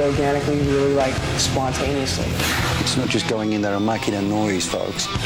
really organically, really like spontaneously. It's not just going in there and making a noise, folks.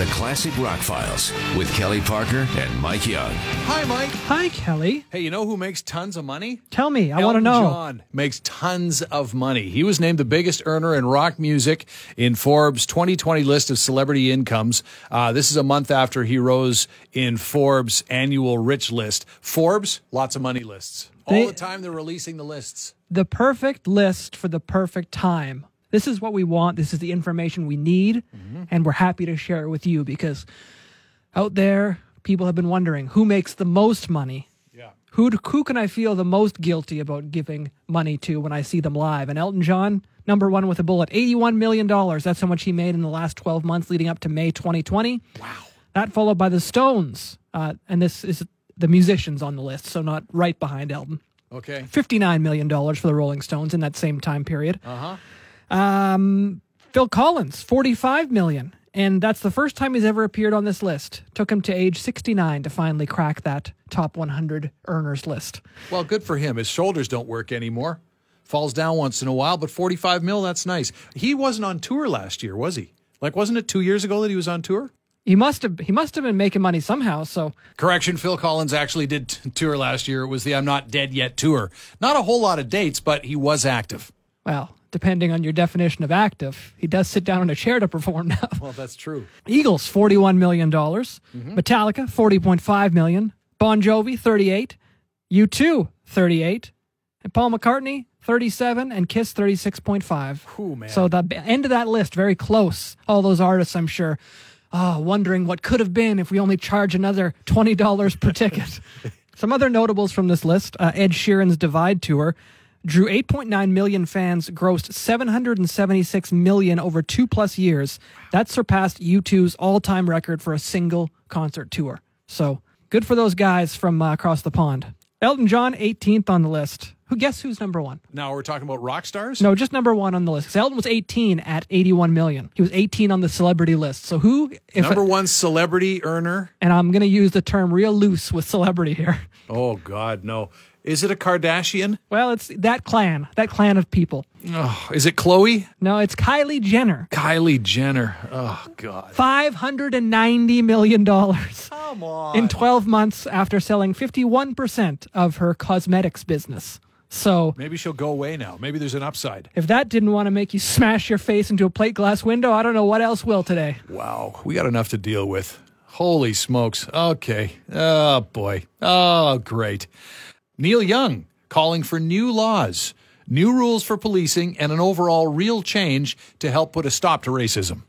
The Classic Rock Files with Kelly Parker and Mike Young. Hi, Mike. Hi, Kelly. Hey, you know who makes tons of money? Tell me. I want to Elton know. John makes tons of money. He was named the biggest earner in rock music in Forbes' 2020 list of celebrity incomes. Uh, this is a month after he rose in Forbes' annual rich list. Forbes, lots of money lists. They- All the time they're releasing the lists. The perfect list for the perfect time. This is what we want. This is the information we need. Mm-hmm. And we're happy to share it with you because out there, people have been wondering who makes the most money? Yeah. Who, who can I feel the most guilty about giving money to when I see them live? And Elton John, number one with a bullet, $81 million. That's how much he made in the last 12 months leading up to May 2020. Wow. That followed by the Stones. Uh, and this is the musicians on the list, so not right behind Elton. Okay. $59 million for the Rolling Stones in that same time period. Uh-huh. Um, Phil Collins, 45 million. And that's the first time he's ever appeared on this list. Took him to age 69 to finally crack that top 100 earners list. Well, good for him. His shoulders don't work anymore. Falls down once in a while, but 45 mil, that's nice. He wasn't on tour last year, was he? Like, wasn't it two years ago that he was on tour? He must have he must have been making money somehow. So Correction, Phil Collins actually did t- tour last year. It was the I'm Not Dead Yet tour. Not a whole lot of dates, but he was active. well, depending on your definition of active, he does sit down in a chair to perform now. Well, that's true. Eagles, $41 million. Mm-hmm. Metallica, 40.5 million. Bon Jovi, 38. U2, 38. And Paul McCartney, 37. And Kiss, 36.5. Ooh, man. So the end of that list, very close. All those artists, I'm sure, oh, wondering what could have been if we only charge another $20 per ticket. Some other notables from this list uh, Ed Sheeran's Divide Tour drew 8.9 million fans, grossed 776 million over two plus years. That surpassed U2's all time record for a single concert tour. So good for those guys from uh, across the pond. Elton John, 18th on the list. Who guess who's number one? Now we're talking about rock stars? No, just number one on the list. Elton was 18 at 81 million. He was 18 on the celebrity list. So who? If Number one celebrity earner? and I'm going to use the term real loose with celebrity here. Oh, God, no. Is it a Kardashian? Well, it's that clan, that clan of people. Oh, is it Khloe? No, it's Kylie Jenner. Kylie Jenner. Oh, God. $590 million Come on. in 12 months after selling 51% of her cosmetics business. So Maybe she'll go away now. Maybe there's an upside. if that didn't want to make you smash your face into a plate glass window, I don't know what else will today. Wow, we got enough to deal with. Holy smokes. Okay. Oh, boy. Oh, great. Neil Young calling for new laws, new rules for policing, and an overall real change to help put a stop to racism.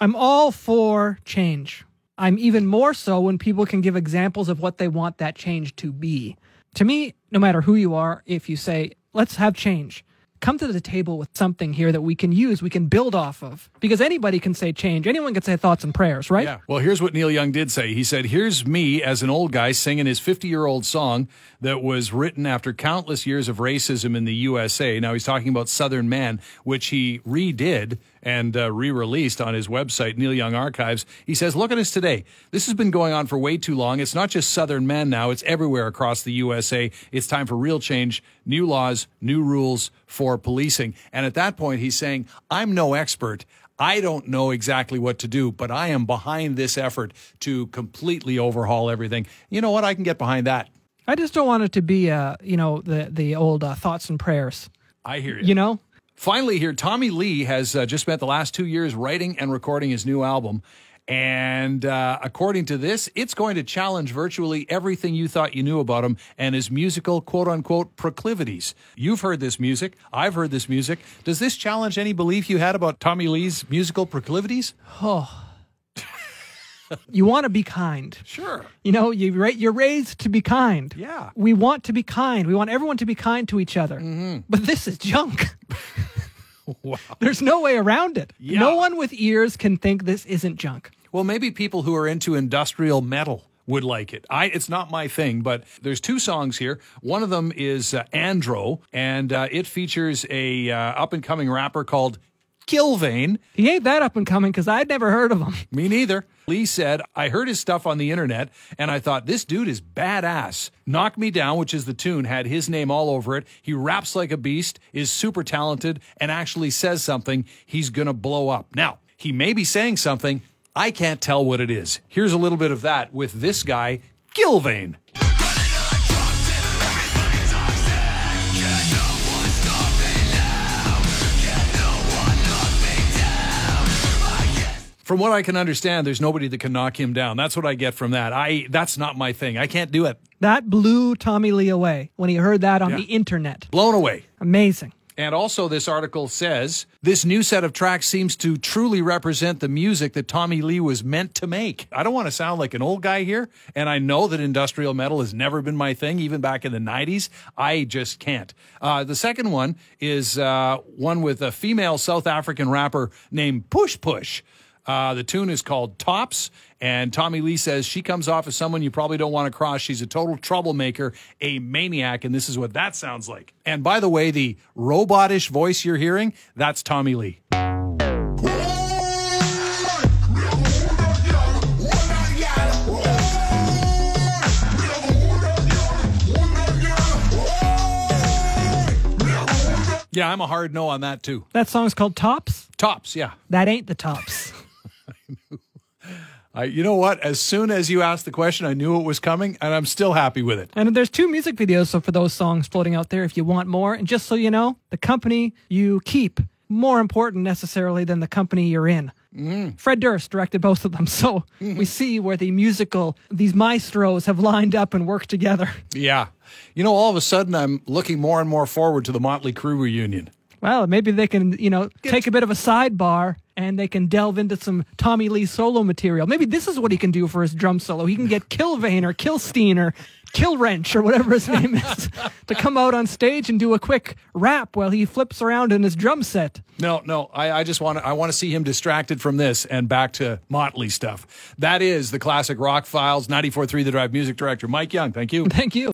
I'm all for change. I'm even more so when people can give examples of what they want that change to be. To me, no matter who you are, if you say, let's have change, come to the table with something here that we can use, we can build off of. Because anybody can say change, anyone can say thoughts and prayers, right? Yeah. Well, here's what Neil Young did say. He said, Here's me as an old guy singing his 50 year old song that was written after countless years of racism in the USA. Now he's talking about Southern Man, which he redid and uh, re released on his website, Neil Young Archives. He says, Look at us today. This has been going on for way too long. It's not just Southern Men now, it's everywhere across the USA. It's time for real change, new laws, new rules for policing. And at that point, he's saying, I'm no expert. I don't know exactly what to do, but I am behind this effort to completely overhaul everything. You know what? I can get behind that. I just don't want it to be, uh, you know, the, the old uh, thoughts and prayers. I hear you. You know? Finally, here, Tommy Lee has uh, just spent the last two years writing and recording his new album. And uh, according to this, it's going to challenge virtually everything you thought you knew about him and his musical quote unquote proclivities. You've heard this music. I've heard this music. Does this challenge any belief you had about Tommy Lee's musical proclivities? Oh. You want to be kind. Sure. You know, you you're raised to be kind. Yeah. We want to be kind. We want everyone to be kind to each other. But this is junk. Wow. There's no way around it. Yeah. No one with ears can think this isn't junk. Well, maybe people who are into industrial metal would like it. I it's not my thing, but there's two songs here. One of them is uh, Andro, and uh, it features a uh, up and coming rapper called Killvein. He ain't that up and coming because I'd never heard of him. Me neither. Lee said, I heard his stuff on the internet and I thought, this dude is badass. Knock Me Down, which is the tune, had his name all over it. He raps like a beast, is super talented, and actually says something. He's going to blow up. Now, he may be saying something. I can't tell what it is. Here's a little bit of that with this guy, Gilvane. From what I can understand, there's nobody that can knock him down. That's what I get from that. I that's not my thing. I can't do it. That blew Tommy Lee away when he heard that on Yeah. the internet. Blown away. Amazing. And also, this article says this new set of tracks seems to truly represent the music that Tommy Lee was meant to make. I don't want to sound like an old guy here, and I know that industrial metal has never been my thing, even back in the 90s. I just can't. Uh, the second one is uh, one with a female South African rapper named Push Push. Uh, the tune is called Tops, and Tommy Lee says she comes off as someone you probably don't want to cross. She's a total troublemaker, a maniac, and this is what that sounds like. And by the way, the robotish voice you're hearing, that's Tommy Lee. Yeah, I'm a hard no on that too. That song's called Tops. Tops, yeah. That ain't the Tops. I, knew. I, you know what? As soon as you asked the question, I knew it was coming, and I'm still happy with it. And there's two music videos so for those songs floating out there if you want more. And just so you know, the company you keep more important necessarily than the company you're in. Mm. Fred Durst directed both of them. So mm-hmm. we see where the musical, these maestros have lined up and worked together. Yeah. You know, all of a sudden, I'm looking more and more forward to the Motley Crue reunion. Well, maybe they can, you know, take a bit of a sidebar and they can delve into some Tommy Lee solo material. Maybe this is what he can do for his drum solo. He can get Killvein or Kilstein or Killwrench or whatever his name is to come out on stage and do a quick rap while he flips around in his drum set. No, no, I, I just want to. I want to see him distracted from this and back to Motley stuff. That is the classic rock files. 94.3 The Drive music director Mike Young. Thank you. Thank you.